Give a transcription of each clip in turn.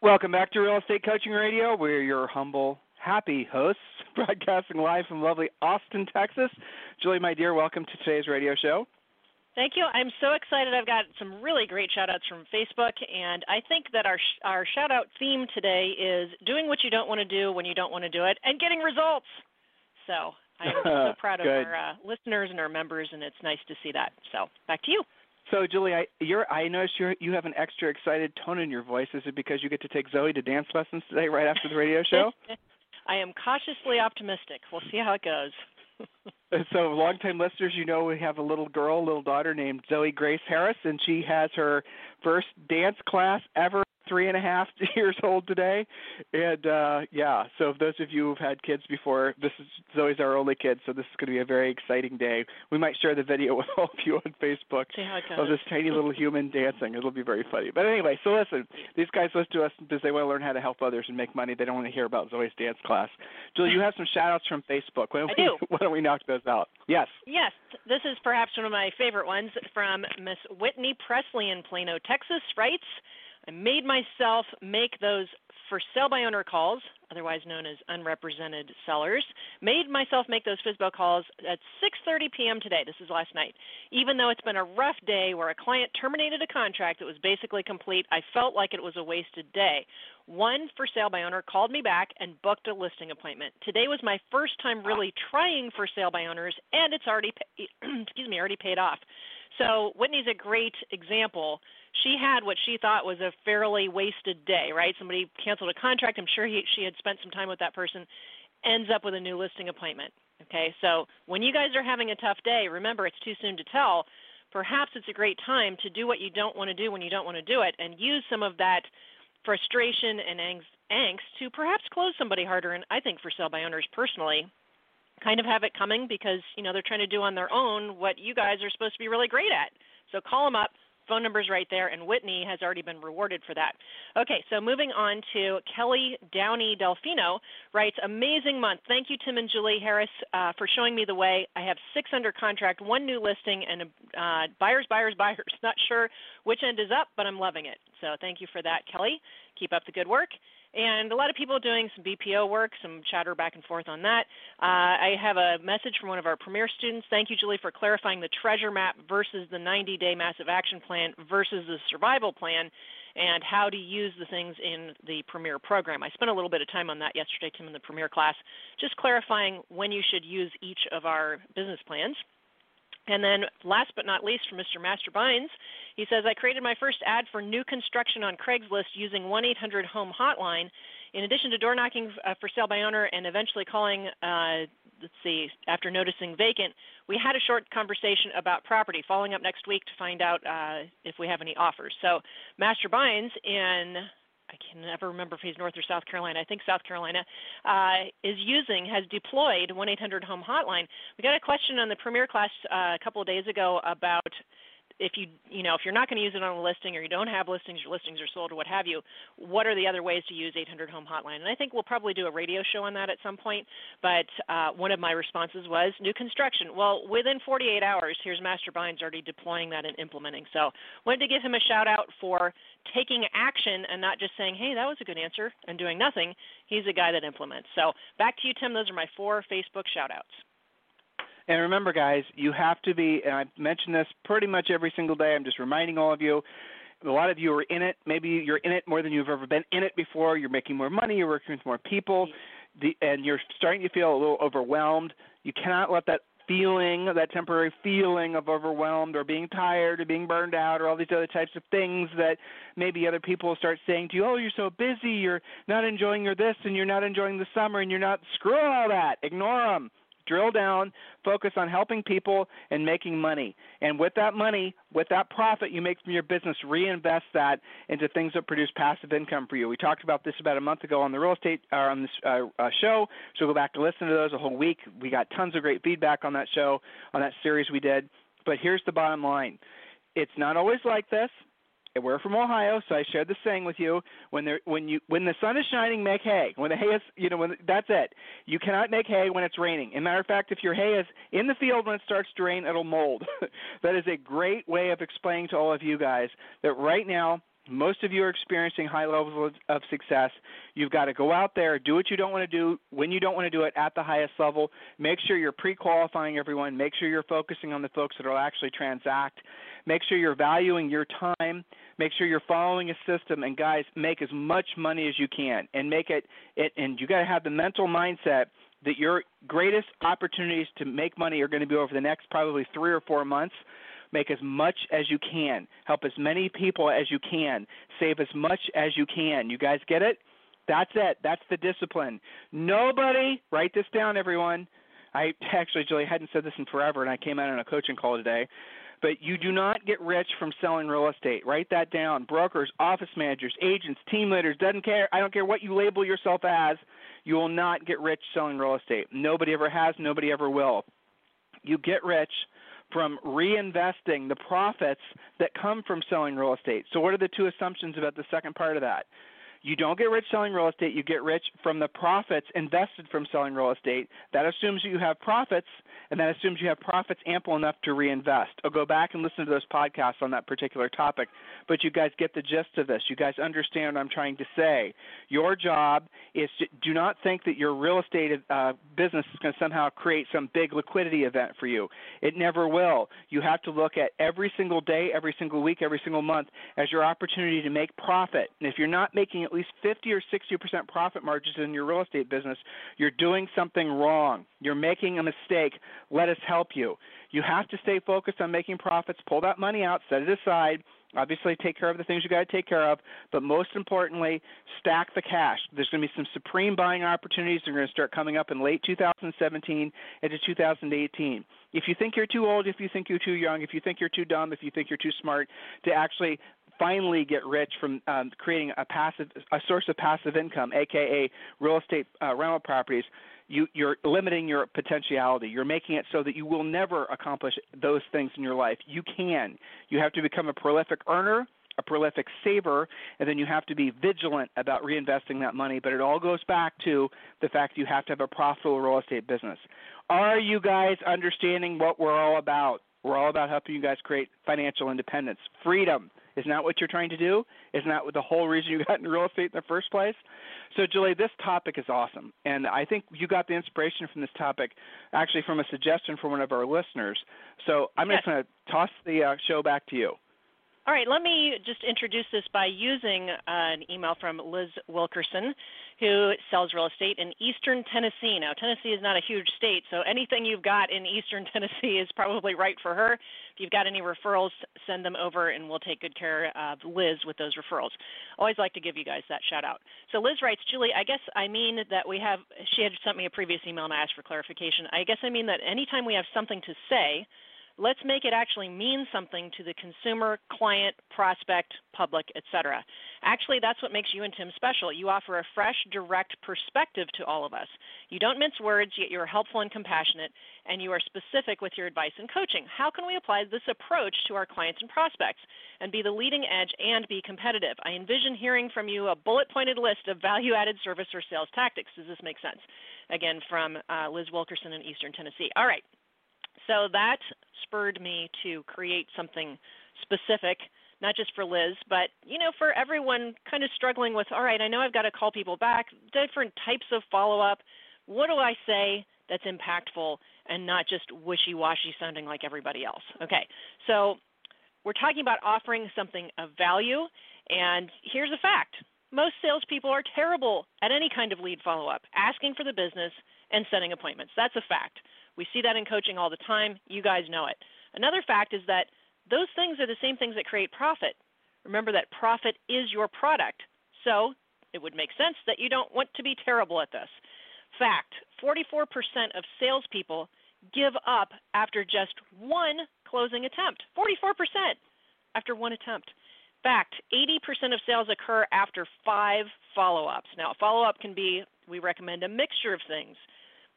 Welcome back to Real Estate Coaching Radio. We're your humble, happy hosts, broadcasting live from lovely Austin, Texas. Julie, my dear, welcome to today's radio show. Thank you. I'm so excited. I've got some really great shout outs from Facebook, and I think that our, our shout out theme today is doing what you don't want to do when you don't want to do it and getting results. So I'm so proud of our uh, listeners and our members, and it's nice to see that. So back to you. So, Julie, I, you're, I noticed you you have an extra excited tone in your voice. Is it because you get to take Zoe to dance lessons today, right after the radio show? I am cautiously optimistic. We'll see how it goes. so, longtime listeners, you know we have a little girl, little daughter named Zoe Grace Harris, and she has her first dance class ever three and a half years old today, and uh, yeah. So if those of you who've had kids before, this is Zoe's our only kid, so this is going to be a very exciting day. We might share the video with all of you on Facebook of this tiny little human dancing. It'll be very funny. But anyway, so listen, these guys listen to us because they want to learn how to help others and make money. They don't want to hear about Zoe's dance class. Julie, you have some shout outs from Facebook. Why don't, I do. why don't we knock those out? Yes. Yes. This is perhaps one of my favorite ones from Miss Whitney Presley in Plano, Texas, writes. I made myself make those for sale by owner calls, otherwise known as unrepresented sellers. Made myself make those FSBO calls at 6:30 p.m. today. This is last night. Even though it's been a rough day where a client terminated a contract that was basically complete, I felt like it was a wasted day. One for sale by owner called me back and booked a listing appointment. Today was my first time really trying for sale by owners, and it's already excuse me already paid off. So Whitney's a great example she had what she thought was a fairly wasted day, right? Somebody canceled a contract. I'm sure he, she had spent some time with that person, ends up with a new listing appointment. Okay, so when you guys are having a tough day, remember it's too soon to tell. Perhaps it's a great time to do what you don't want to do when you don't want to do it and use some of that frustration and angst to perhaps close somebody harder. And I think for sale by owners personally, kind of have it coming because you know they're trying to do on their own what you guys are supposed to be really great at. So call them up, phone number's right there, and Whitney has already been rewarded for that. Okay, so moving on to Kelly Downey Delfino writes, Amazing month. Thank you, Tim and Julie Harris, uh, for showing me the way. I have six under contract, one new listing, and uh, buyers, buyers, buyers. Not sure which end is up, but I'm loving it. So thank you for that, Kelly. Keep up the good work and a lot of people doing some BPO work, some chatter back and forth on that. Uh, I have a message from one of our premier students. Thank you, Julie, for clarifying the treasure map versus the 90 day massive action plan versus the survival plan and how to use the things in the premier program. I spent a little bit of time on that yesterday, Tim, in the premier class, just clarifying when you should use each of our business plans. And then, last but not least, from Mr. Master Bynes, he says, I created my first ad for new construction on Craigslist using 1 800 Home Hotline. In addition to door knocking uh, for sale by owner and eventually calling, uh, let's see, after noticing vacant, we had a short conversation about property, following up next week to find out uh, if we have any offers. So, Master Bynes in I can never remember if he's North or South Carolina. I think South Carolina uh, is using has deployed 1-800 Home Hotline. We got a question on the Premier class uh, a couple of days ago about if you you know if you're not going to use it on a listing or you don't have listings, your listings are sold or what have you, what are the other ways to use 800 Home Hotline? And I think we'll probably do a radio show on that at some point. But uh, one of my responses was new construction. Well, within 48 hours, here's Master Bynes already deploying that and implementing. So wanted to give him a shout out for taking action and not just saying, hey, that was a good answer and doing nothing. He's a guy that implements. So back to you, Tim. Those are my four Facebook shout outs. And remember, guys, you have to be, and I mention this pretty much every single day. I'm just reminding all of you. A lot of you are in it. Maybe you're in it more than you've ever been in it before. You're making more money. You're working with more people, the, and you're starting to feel a little overwhelmed. You cannot let that feeling, that temporary feeling of overwhelmed or being tired or being burned out or all these other types of things that maybe other people start saying to you, oh, you're so busy, you're not enjoying your this and you're not enjoying the summer and you're not, screw all that, ignore them drill down, focus on helping people and making money. And with that money, with that profit you make from your business, reinvest that into things that produce passive income for you. We talked about this about a month ago on the real estate uh, on this uh, uh, show, so go back to listen to those a whole week. We got tons of great feedback on that show, on that series we did. But here's the bottom line: it's not always like this we're from Ohio, so I shared the saying with you. When there, when you, when the sun is shining, make hay. When the hay is, you know, when that's it. You cannot make hay when it's raining. As a matter of fact, if your hay is in the field when it starts to rain, it'll mold. that is a great way of explaining to all of you guys that right now most of you are experiencing high levels of success. You've got to go out there, do what you don't want to do when you don't want to do it at the highest level. Make sure you're pre qualifying everyone. Make sure you're focusing on the folks that will actually transact. Make sure you're valuing your time. Make sure you're following a system. And guys, make as much money as you can, and make it. it and you got to have the mental mindset that your greatest opportunities to make money are going to be over the next probably three or four months. Make as much as you can. Help as many people as you can. Save as much as you can. You guys get it? That's it. That's the discipline. Nobody, write this down, everyone. I actually, Julie, hadn't said this in forever, and I came out on a coaching call today. But you do not get rich from selling real estate. Write that down. Brokers, office managers, agents, team leaders, doesn't care. I don't care what you label yourself as. You will not get rich selling real estate. Nobody ever has, nobody ever will. You get rich from reinvesting the profits that come from selling real estate. So, what are the two assumptions about the second part of that? You don't get rich selling real estate, you get rich from the profits invested from selling real estate. That assumes you have profits and that assumes you have profits ample enough to reinvest. I'll go back and listen to those podcasts on that particular topic. But you guys get the gist of this. You guys understand what I'm trying to say. Your job is to do not think that your real estate uh, business is going to somehow create some big liquidity event for you. It never will. You have to look at every single day, every single week, every single month as your opportunity to make profit. And if you're not making at least 50 or 60% profit margins in your real estate business, you're doing something wrong. You're making a mistake let us help you. You have to stay focused on making profits, pull that money out, set it aside. Obviously, take care of the things you got to take care of, but most importantly, stack the cash. There's going to be some supreme buying opportunities that are going to start coming up in late 2017 into 2018. If you think you're too old, if you think you're too young, if you think you're too dumb, if you think you're too smart to actually finally get rich from um, creating a passive, a source of passive income, aka real estate uh, rental properties, you, you're limiting your potentiality. You're making it so that you will never accomplish those things in your life. You can. You have to become a prolific earner, a prolific saver, and then you have to be vigilant about reinvesting that money. But it all goes back to the fact you have to have a profitable real estate business. Are you guys understanding what we're all about? We're all about helping you guys create financial independence, freedom. Isn't that what you're trying to do? Isn't that the whole reason you got in real estate in the first place? So, Julie, this topic is awesome. And I think you got the inspiration from this topic actually from a suggestion from one of our listeners. So, I'm yes. just going to toss the uh, show back to you. All right, let me just introduce this by using uh, an email from Liz Wilkerson, who sells real estate in eastern Tennessee. Now, Tennessee is not a huge state, so anything you've got in eastern Tennessee is probably right for her. If you've got any referrals, send them over, and we'll take good care of Liz with those referrals. Always like to give you guys that shout out. So Liz writes, Julie, I guess I mean that we have, she had sent me a previous email and I asked for clarification. I guess I mean that anytime we have something to say, let's make it actually mean something to the consumer, client, prospect, public, etc. Actually, that's what makes you and Tim special. You offer a fresh, direct perspective to all of us. You don't mince words, yet you're helpful and compassionate, and you are specific with your advice and coaching. How can we apply this approach to our clients and prospects and be the leading edge and be competitive? I envision hearing from you a bullet pointed list of value added service or sales tactics. Does this make sense? Again, from uh, Liz Wilkerson in Eastern Tennessee. All right. So that spurred me to create something specific, not just for Liz, but you know, for everyone kind of struggling with, all right, I know I've got to call people back, different types of follow up. What do I say that's impactful and not just wishy washy sounding like everybody else? Okay, so we're talking about offering something of value, and here's a fact most salespeople are terrible at any kind of lead follow up, asking for the business and setting appointments. That's a fact. We see that in coaching all the time. You guys know it. Another fact is that those things are the same things that create profit. Remember that profit is your product. So it would make sense that you don't want to be terrible at this. Fact 44% of salespeople give up after just one closing attempt. 44% after one attempt. Fact 80% of sales occur after five follow ups. Now, a follow up can be, we recommend a mixture of things.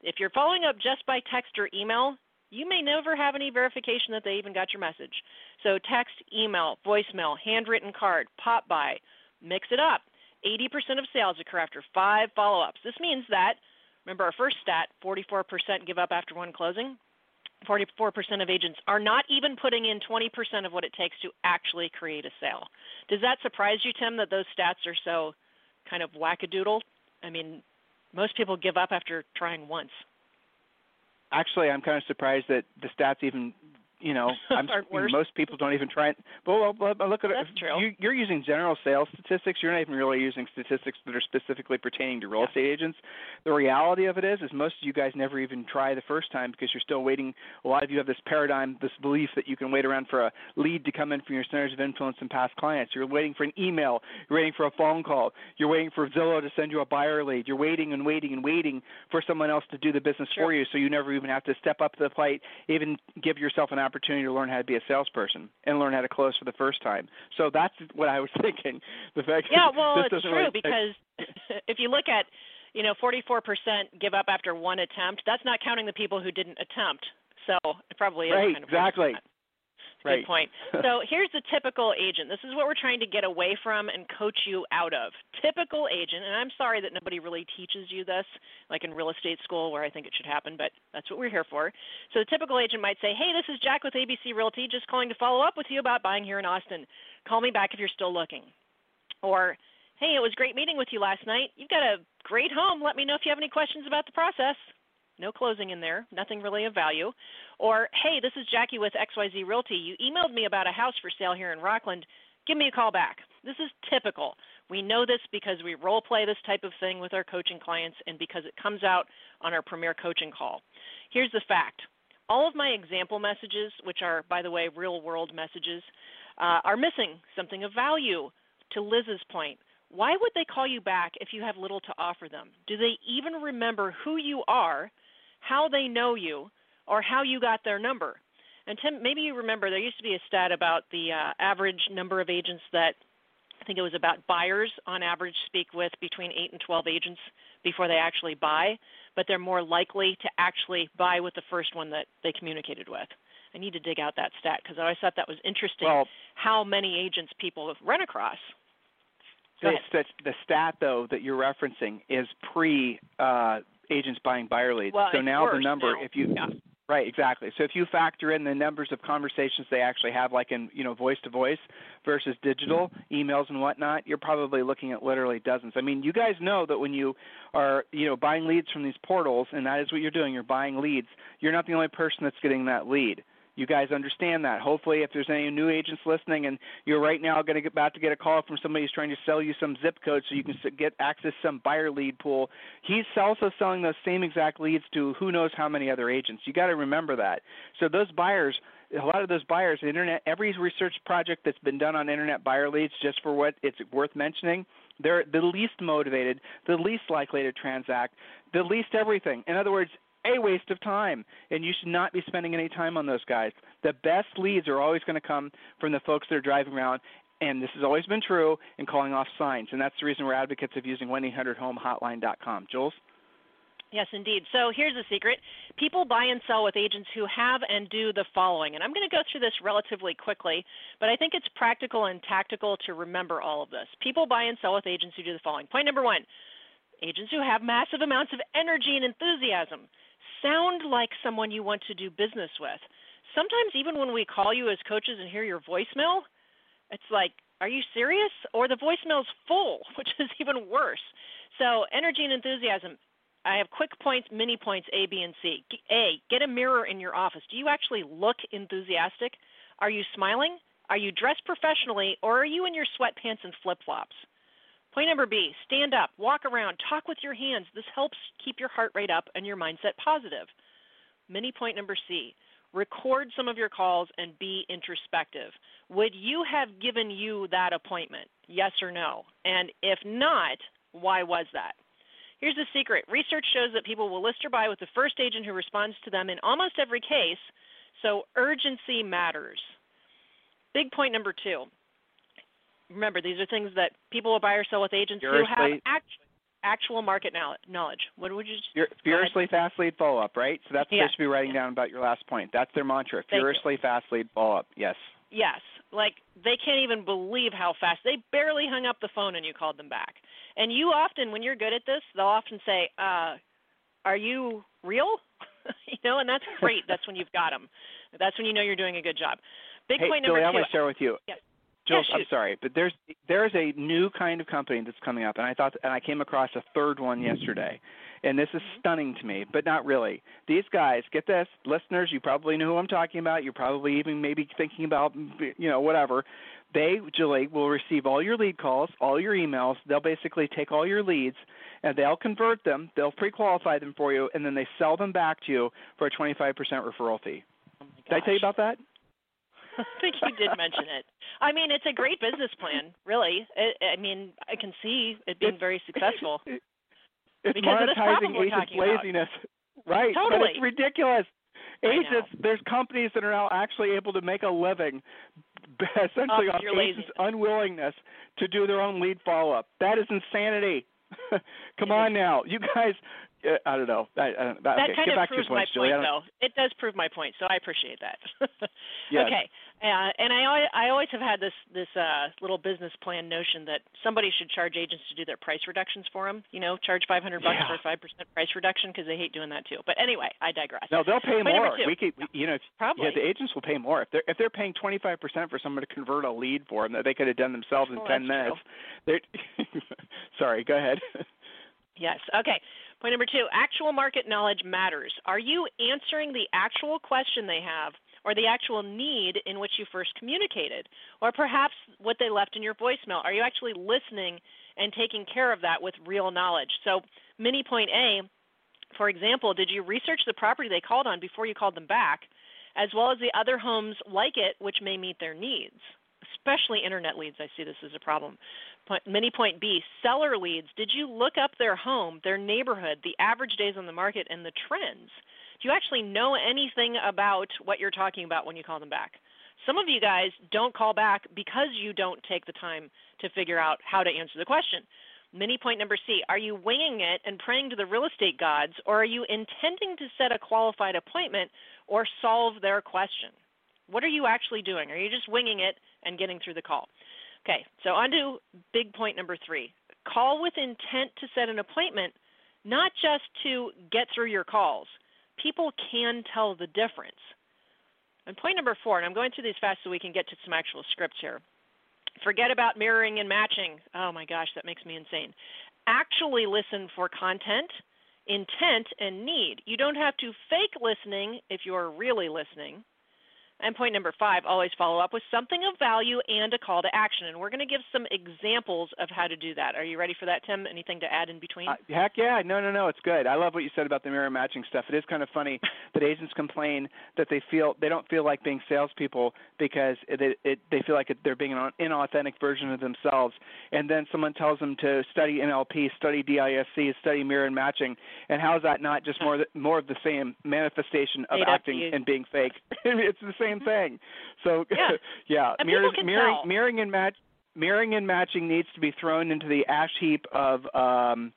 If you're following up just by text or email, you may never have any verification that they even got your message. So, text, email, voicemail, handwritten card, pop by, mix it up. 80% of sales occur after five follow ups. This means that, remember our first stat 44% give up after one closing. 44% of agents are not even putting in 20% of what it takes to actually create a sale. Does that surprise you, Tim, that those stats are so kind of wackadoodle? I mean, most people give up after trying once. Actually, I'm kind of surprised that the stats even you know, I'm, most people don't even try. It. But well, well, look at That's it. True. You, you're using general sales statistics. You're not even really using statistics that are specifically pertaining to real yeah. estate agents. The reality of it is, is most of you guys never even try the first time because you're still waiting. A lot of you have this paradigm, this belief that you can wait around for a lead to come in from your centers of influence and past clients. You're waiting for an email. You're waiting for a phone call. You're waiting for Zillow to send you a buyer lead. You're waiting and waiting and waiting for someone else to do the business sure. for you, so you never even have to step up to the plate, even give yourself an opportunity to learn how to be a salesperson and learn how to close for the first time. So that's what I was thinking. The fact yeah, well, it's true really because if you look at, you know, 44% give up after one attempt. That's not counting the people who didn't attempt. So it probably is right, kind of exactly. Good point. so here's the typical agent. This is what we're trying to get away from and coach you out of. Typical agent, and I'm sorry that nobody really teaches you this, like in real estate school where I think it should happen, but that's what we're here for. So the typical agent might say, Hey, this is Jack with ABC Realty, just calling to follow up with you about buying here in Austin. Call me back if you're still looking. Or, Hey, it was great meeting with you last night. You've got a great home. Let me know if you have any questions about the process no closing in there, nothing really of value. Or, hey, this is Jackie with XYZ Realty. You emailed me about a house for sale here in Rockland. Give me a call back. This is typical. We know this because we role play this type of thing with our coaching clients and because it comes out on our premier coaching call. Here's the fact all of my example messages, which are, by the way, real world messages, uh, are missing something of value. To Liz's point, why would they call you back if you have little to offer them? Do they even remember who you are how they know you, or how you got their number. And Tim, maybe you remember there used to be a stat about the uh, average number of agents that I think it was about buyers on average speak with between 8 and 12 agents before they actually buy, but they're more likely to actually buy with the first one that they communicated with. I need to dig out that stat because I always thought that was interesting well, how many agents people run across. The, the stat, though, that you're referencing is pre uh, agents buying buyer leads. Well, so now the number, now. if you yeah. right exactly. So if you factor in the numbers of conversations they actually have, like in you know voice to voice versus digital emails and whatnot, you're probably looking at literally dozens. I mean, you guys know that when you are you know buying leads from these portals, and that is what you're doing, you're buying leads. You're not the only person that's getting that lead you guys understand that. Hopefully, if there's any new agents listening and you're right now going to get about to get a call from somebody who's trying to sell you some zip code so you can get access to some buyer lead pool, he's also selling those same exact leads to who knows how many other agents. You got to remember that. So those buyers a lot of those buyers, internet, every research project that's been done on internet buyer leads, just for what it's worth mentioning, they're the least motivated, the least likely to transact, the least everything. In other words, a waste of time, and you should not be spending any time on those guys. The best leads are always going to come from the folks that are driving around, and this has always been true in calling off signs, and that's the reason we're advocates of using 1-800-HOME-HOTLINE.com. Jules? Yes, indeed. So here's the secret. People buy and sell with agents who have and do the following. And I'm going to go through this relatively quickly, but I think it's practical and tactical to remember all of this. People buy and sell with agents who do the following. Point number one agents who have massive amounts of energy and enthusiasm sound like someone you want to do business with. Sometimes, even when we call you as coaches and hear your voicemail, it's like, are you serious? Or the voicemail's full, which is even worse. So, energy and enthusiasm. I have quick points, mini points, A, B, and C. A, get a mirror in your office. Do you actually look enthusiastic? Are you smiling? Are you dressed professionally, or are you in your sweatpants and flip flops? Point number B stand up, walk around, talk with your hands. This helps keep your heart rate up and your mindset positive. Mini point number C record some of your calls and be introspective. Would you have given you that appointment? Yes or no? And if not, why was that? Here's the secret research shows that people will list or buy with the first agent who responds to them in almost every case, so urgency matters. Big point number two. Remember, these are things that people will buy or sell with agents Furiously, who have act, actual market knowledge. What would you just, Furiously fast lead follow up, right? So that's what Yeah. they should be writing down about your last point. That's their mantra. Thank you. Furiously fast lead follow up. Yes. Yes. Like they can't even believe how fast they barely hung up the phone and you called them back. And you often when you're good at this, they'll often say, uh, "Are you real?" you know, and that's great. that's when you've got them. That's when you know you're doing a good job. Big hey, point number I two. want to share with you. Yes. Jules, Yeah, I'm sorry, but there's there's a new kind of company that's coming up, and I thought, and I came across a third one yesterday, and this is Mm-hmm. stunning to me, but not really. These guys, get this, listeners, you probably know who I'm talking about. You're probably even maybe thinking about, you know, whatever. They, Julie, will receive all your lead calls, all your emails. They'll basically take all your leads, and they'll convert them. They'll pre-qualify them for you, and then they sell them back to you for a 25% referral fee. Oh Did I tell you about that? I think you did mention it. I mean, it's a great business plan, really. I, I mean, I can see it being It's- very successful. It's Because of this problem monetizing agents' talking about. laziness. Right. But Totally. it's ridiculous. Agents, there's companies that are now actually able to make a living essentially Off off your agents' laziness. unwillingness to do their own lead follow up. That is insanity. Come It on is. now. You guys, uh, I don't know. I, I don't, that okay, kind get of back to your proves my Julie. Point, don't- though. It does prove my point, so I appreciate that. Yes. Okay, uh, and I always, I always have had this this uh, little business plan notion that somebody should charge agents to do their price reductions for them. You know, charge 500 bucks Yeah. for a five percent price reduction because they hate doing that too. But anyway, I digress. No, they'll pay Point more. We could, you know, if- Probably. yeah, the agents will pay more if they're if they're paying twenty five percent for someone to convert a lead for them that they could have done themselves in Oh, ten that's minutes. Sorry, go ahead. Yes. Okay. Point number two actual market knowledge matters. Are you answering the actual question they have or the actual need in which you first communicated? Or perhaps what they left in your voicemail? Are you actually listening and taking care of that with real knowledge? So, mini point A, for example, did you research the property they called on before you called them back, as well as the other homes like it which may meet their needs? Especially internet leads, I see this as a problem. Point, mini point B, seller leads. Did you look up their home, their neighborhood, the average days on the market, and the trends? Do you actually know anything about what you're talking about when you call them back? Some of you guys don't call back because you don't take the time to figure out how to answer the question. Mini point number C Are you winging it and praying to the real estate gods, or are you intending to set a qualified appointment or solve their question? What are you actually doing? Are you just winging it and getting through the call? Okay, so on to big point number three call with intent to set an appointment, not just to get through your calls. People can tell the difference. And point number four, and I'm going through these fast so we can get to some actual scripts here. Forget about mirroring and matching. Oh my gosh, that makes me insane. Actually listen for content, intent, and need. You don't have to fake listening if you're really listening. And point number five, always follow up with something of value and a call to action. And we're going to give some examples of how to do that. Are you ready for that, Tim? Anything to add in between? Uh, heck yeah, no, no, no, it's good. I love what you said about the mirror matching stuff. It is kind of funny that agents complain that they feel they don't feel like being salespeople because it, it, it they feel like they're being an inauthentic version of themselves. And then someone tells them to study NLP, study DISC, study mirror and matching. And how is that not just more more of the same manifestation of acting and being fake? it's the same thing. So Yeah. yeah, And mirroring, tell. mirroring and match mirroring and matching needs to be thrown into the ash heap of um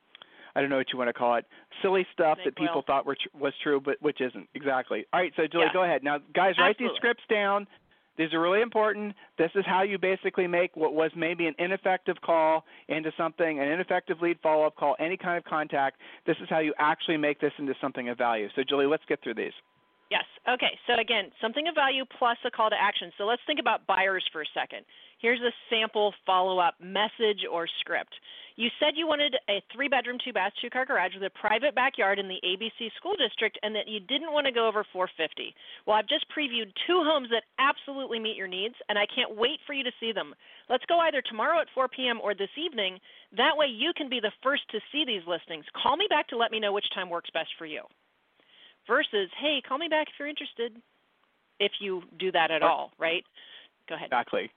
I don't know what you want to call it, silly stuff that people thought were tr- was true, but which isn't exactly. All right, so Julie, Yeah. go ahead now, guys. Write these scripts down. These are really important. This is how you basically make what was maybe an ineffective call into something, an ineffective lead follow-up call, any kind of contact. This is how you actually make this into something of value. So, Julie, let's get through these. Yes. Okay. So again, something of value plus a call to action. So let's think about buyers for a second. Here's a sample follow-up message or script. You said you wanted a three-bedroom, two-bath, two-car garage with a private backyard in the ABC school district, and that you didn't want to go over 450. Well, I've just previewed two homes that absolutely meet your needs, and I can't wait for you to see them. Let's go either tomorrow at 4 p.m. or this evening. That way, you can be the first to see these listings. Call me back to let me know which time works best for you versus hey call me back if you're interested if you do that at all right? Go ahead. Exactly.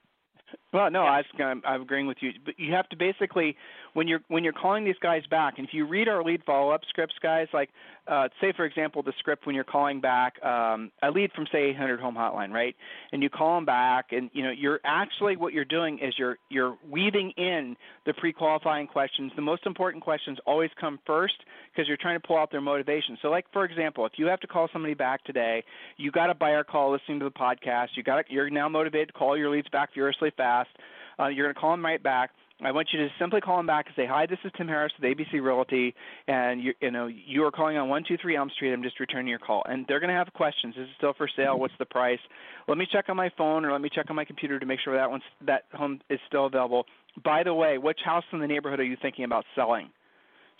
Well, no, I I'm, I'm agreeing with you, but you have to basically when you're when you're calling these guys back, and if you read our lead follow up scripts, guys, like uh, say for example the script when you're calling back um, a lead from say 800 home hotline, right? And you call them back, and you know you're actually what you're doing is you're you're weaving in the pre-qualifying questions. The most important questions always come first because you're trying to pull out their motivation. So, like for example, if you have to call somebody back today, you got a buyer call listening to the podcast. You got you're now motivated to call your leads back furiously fast. Uh, you're going to call them right back I want you to simply call them back and say, "Hi, this is Tim Harris with ABC Realty, and you, you know you are calling on 123 Elm Street. I'm just returning your call." And they're going to have questions. Is it still for sale? What's the price? Let me check on my phone or let me check on my computer to make sure that one's that home is still available. By the way, which house in the neighborhood are you thinking about selling?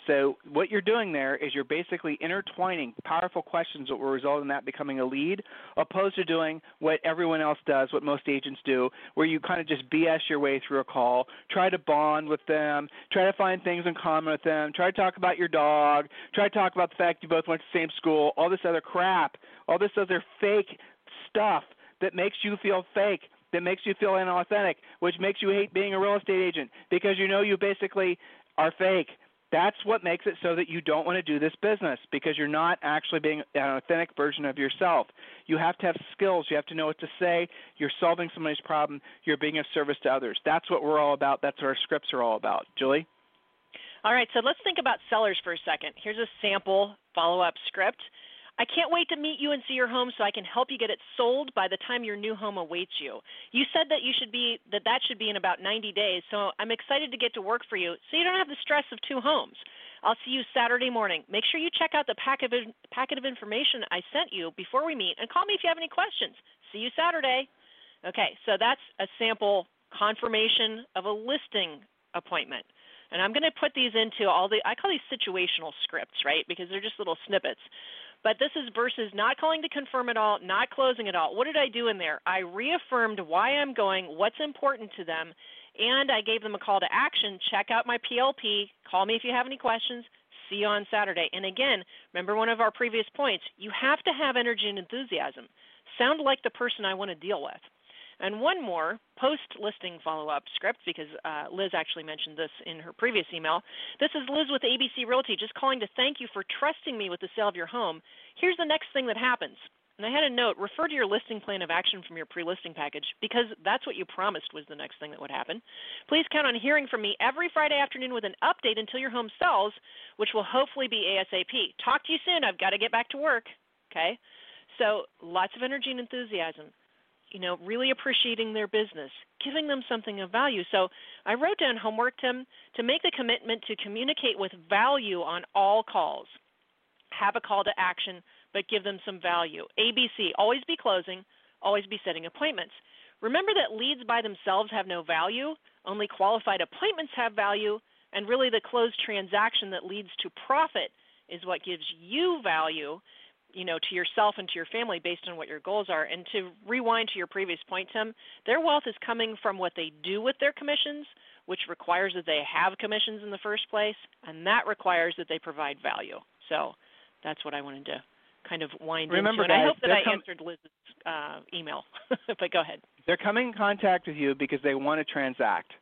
So what you're doing there is you're basically intertwining powerful questions that will result in that becoming a lead, opposed to doing what everyone else does, what most agents do, where you kind of just BS your way through a call, try to bond with them, try to find things in common with them, try to talk about your dog, try to talk about the fact you both went to the same school, all this other crap, all this other fake stuff that makes you feel fake that makes you feel inauthentic, which makes you hate being a real estate agent because you know you basically are fake. That's what makes it so that you don't want to do this business because you're not actually being an authentic version of yourself. You have to have skills. You have to know what to say. You're solving somebody's problem. You're being of service to others. That's what we're all about. That's what our scripts are all about. Julie? All right, so let's think about sellers for a second. Here's a sample follow up script. I can't wait to meet you and see your home so I can help you get it sold by the time your new home awaits you. You said that you should be that that should be in about 90 days, so I'm excited to get to work for you so you don't have the stress of two homes. I'll see you Saturday morning. Make sure you check out the packet of, packet of information I sent you before we meet and call me if you have any questions. See you Saturday. Okay, so that's a sample confirmation of a listing appointment. And I'm going to put these into all the I call these situational scripts, right? Because they're just little snippets. But this is versus not calling to confirm at all, not closing at all. What did I do in there? I reaffirmed why I'm going, what's important to them, and I gave them a call to action. Check out my PLP. Call me if you have any questions. See you on Saturday. And again, remember one of our previous points you have to have energy and enthusiasm. Sound like the person I want to deal with. And one more post listing follow up script because uh, Liz actually mentioned this in her previous email. This is Liz with ABC Realty, just calling to thank you for trusting me with the sale of your home. Here's the next thing that happens. And I had a note refer to your listing plan of action from your pre listing package because that's what you promised was the next thing that would happen. Please count on hearing from me every Friday afternoon with an update until your home sells, which will hopefully be ASAP. Talk to you soon. I've got to get back to work. Okay? So lots of energy and enthusiasm you know, really appreciating their business, giving them something of value. So I wrote down homework, Tim, to make the commitment to communicate with value on all calls. Have a call to action, but give them some value. ABC, always be closing, always be setting appointments. Remember that leads by themselves have no value, only qualified appointments have value, and really the closed transaction that leads to profit is what gives you value you know to yourself and to your family based on what your goals are. And to rewind to your previous point tim their wealth is coming from what they do with their commissions which requires that they have commissions in the first place and that requires that they provide value. So that's what i wanted to kind of wind Remember, into and i hope that i com- answered liz's uh, email but go ahead. they're coming in contact with you because they want to transact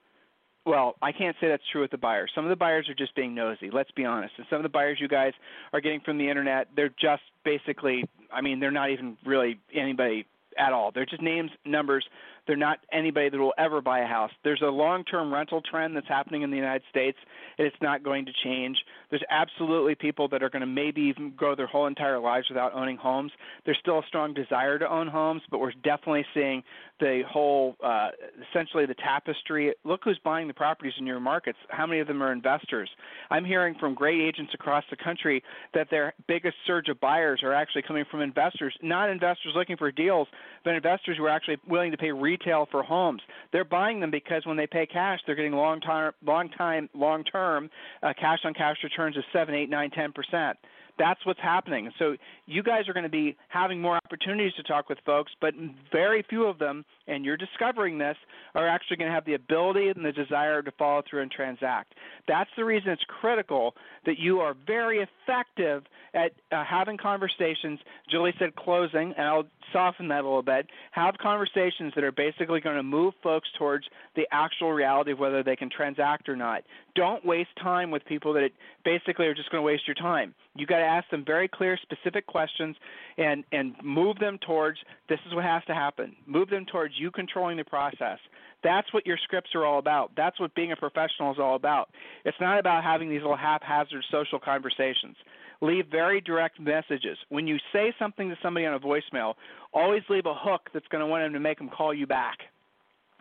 well, I can't say that's true with the buyers. Some of the buyers are just being nosy. Let's be honest. And some of the buyers you guys are getting from the internet, they're just basically, I mean, they're not even really anybody at all. They're just names, numbers. They're not anybody that will ever buy a house. There's a long-term rental trend that's happening in the United States, and it's not going to change. There's absolutely people that are going to maybe even go their whole entire lives without owning homes. There's still a strong desire to own homes, but we're definitely seeing the whole, uh, essentially the tapestry. Look who's buying the properties in your markets. How many of them are investors? I'm hearing from great agents across the country that their biggest surge of buyers are actually coming from investors, not investors looking for deals, but investors who are actually willing to pay retail for homes. They're buying them because when they pay cash, they're getting long time, long time, long term uh, cash on cash returns of seven, eight, nine, ten percent. That's what's happening. So you guys are going to be having more opportunities to talk with folks, but very few of them, and you're discovering this, are actually going to have the ability and the desire to follow through and transact. That's the reason it's critical that you are very effective at uh, having conversations. Julie said closing, and I'll soften that a little bit. Have conversations that are basically going to move folks towards the actual reality of whether they can transact or not. Don't waste time with people that basically are just going to waste your time. You got to ask them very clear, specific questions, and and move them towards this is what has to happen. Move them towards you controlling the process. That's what your scripts are all about. That's what being a professional is all about. It's not about having these little haphazard social conversations. Leave very direct messages. When you say something to somebody on a voicemail, always leave a hook that's going to want them to make them call you back.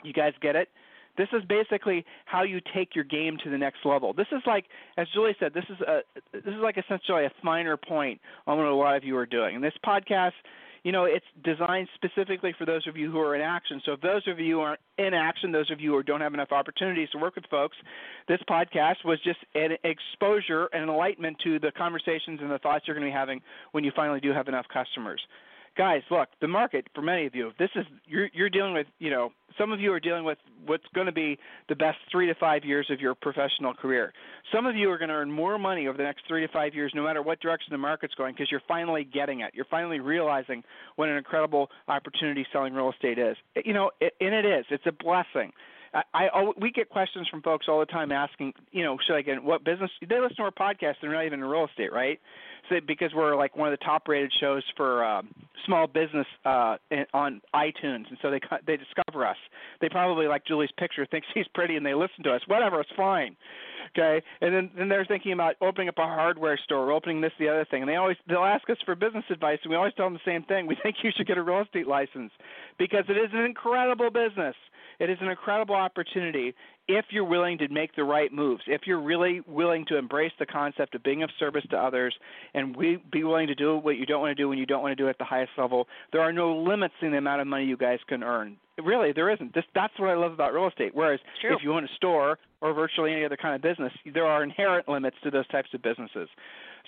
You guys get it? This is basically how you take your game to the next level. This is like, as Julie said, this is a this is like essentially a finer point on what a lot of you are doing. And this podcast, you know, it's designed specifically for those of you who are in action. So if those of you aren't in action, those of you who don't have enough opportunities to work with folks, this podcast was just an exposure and enlightenment to the conversations and the thoughts you're going to be having when you finally do have enough customers guys, look, the market for many of you, this is you're you're dealing with, you know, some of you are dealing with what's going to be the best 3 to 5 years of your professional career. Some of you are going to earn more money over the next 3 to 5 years no matter what direction the market's going because you're finally getting it. You're finally realizing what an incredible opportunity selling real estate is. You know, it, and it is. It's a blessing. I, I we get questions from folks all the time asking, you know, should I get what business? They listen to our podcast. They're not even in real estate, right? So because we're like one of the top-rated shows for um, small business uh, on iTunes, and so they they discover us. They probably like Julie's picture, thinks he's pretty, and they listen to us. Whatever, it's fine. Okay, and then then they're thinking about opening up a hardware store, or opening this the other thing, and they always they'll ask us for business advice, and we always tell them the same thing. We think you should get a real estate license because it is an incredible business. It is an incredible opportunity if you're willing to make the right moves, if you're really willing to embrace the concept of being of service to others and we, be willing to do what you don't want to do when you don't want to do it at the highest level, there are no limits in the amount of money you guys can earn. Really, there isn't. This, that's what I love about real estate. Whereas if you own a store or virtually any other kind of business, there are inherent limits to those types of businesses.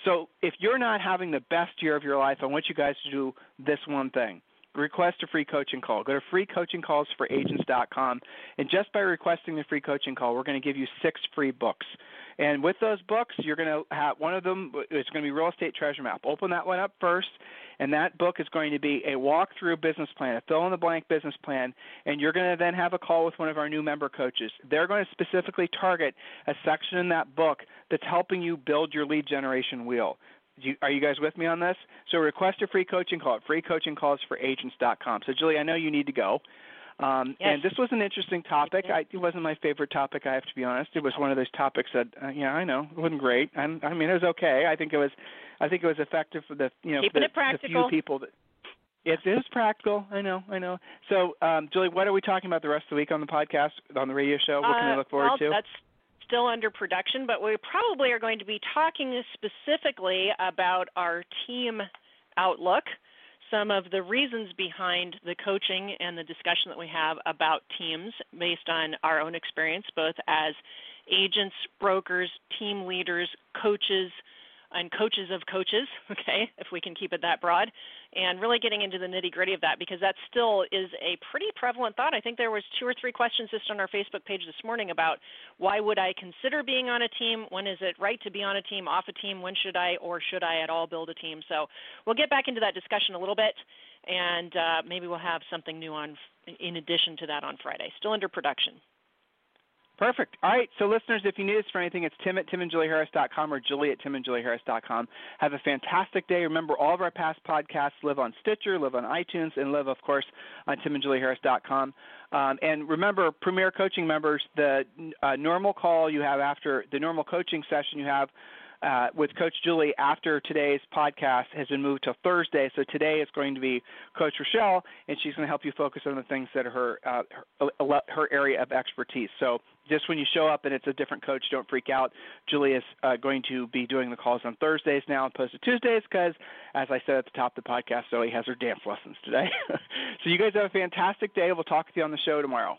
So if you're not having the best year of your life, I want you guys to do this one thing request a free coaching call. Go to freecoachingcallsforagents.com, and just by requesting the free coaching call, we're going to give you six free books. And with those books, you're going to have one of them. It's going to be Real Estate Treasure Map. Open that one up first, and that book is going to be a walkthrough business plan, a fill in the blank business plan. And you're going to then have a call with one of our new member coaches. They're going to specifically target a section in that book that's helping you build your lead generation wheel. You, are you guys with me on this? So request a free coaching call at freecoachingcallsforagents.com. So Julie, I know you need to go. Um, yes. And this was an interesting topic. I, it wasn't my favorite topic. I have to be honest. It was one of those topics that, uh, yeah, I know, it wasn't great. I, I mean, it was okay. I think it was, I think it was effective for the, you know, Keeping the, the few people that. It is practical. I know. I know. So, um, Julie, what are we talking about the rest of the week on the podcast, on the radio show? What can uh, I look forward well, to? That's still under production, but we probably are going to be talking specifically about our team outlook, some of the reasons behind the coaching and the discussion that we have about teams based on our own experience, both as agents, brokers, team leaders, coaches, and coaches of coaches, okay, if we can keep it that broad, and really getting into the nitty gritty of that because that still is a pretty prevalent thought. I think there was two or three questions just on our Facebook page this morning about why would I consider being on a team? When is it right to be on a team, off a team? When should I or should I at all build a team? So we'll get back into that discussion a little bit, and uh, maybe we'll have something new on in addition to that on Friday. Still under production. Perfect. All right. So, listeners, if you need us for anything, it's tim at timandjulieharris.com or julie at timandjulieharris.com. Have a fantastic day. Remember, all of our past podcasts live on Stitcher, live on iTunes, and live, of course, on timandjulieharris.com. Um, and remember, Premier Coaching members, the uh, normal call you have after the normal coaching session you have uh, with Coach Julie after today's podcast has been moved to Thursday. So today is going to be Coach Rochelle, and she's going to help you focus on the things that are her uh, her, her area of expertise. So just when you show up and it's a different coach, don't freak out. Julie is uh, going to be doing the calls on Thursdays now opposed to Tuesdays because, as I said at the top of the podcast, Zoe has her dance lessons today. so you guys have a fantastic day. We'll talk with you on the show tomorrow.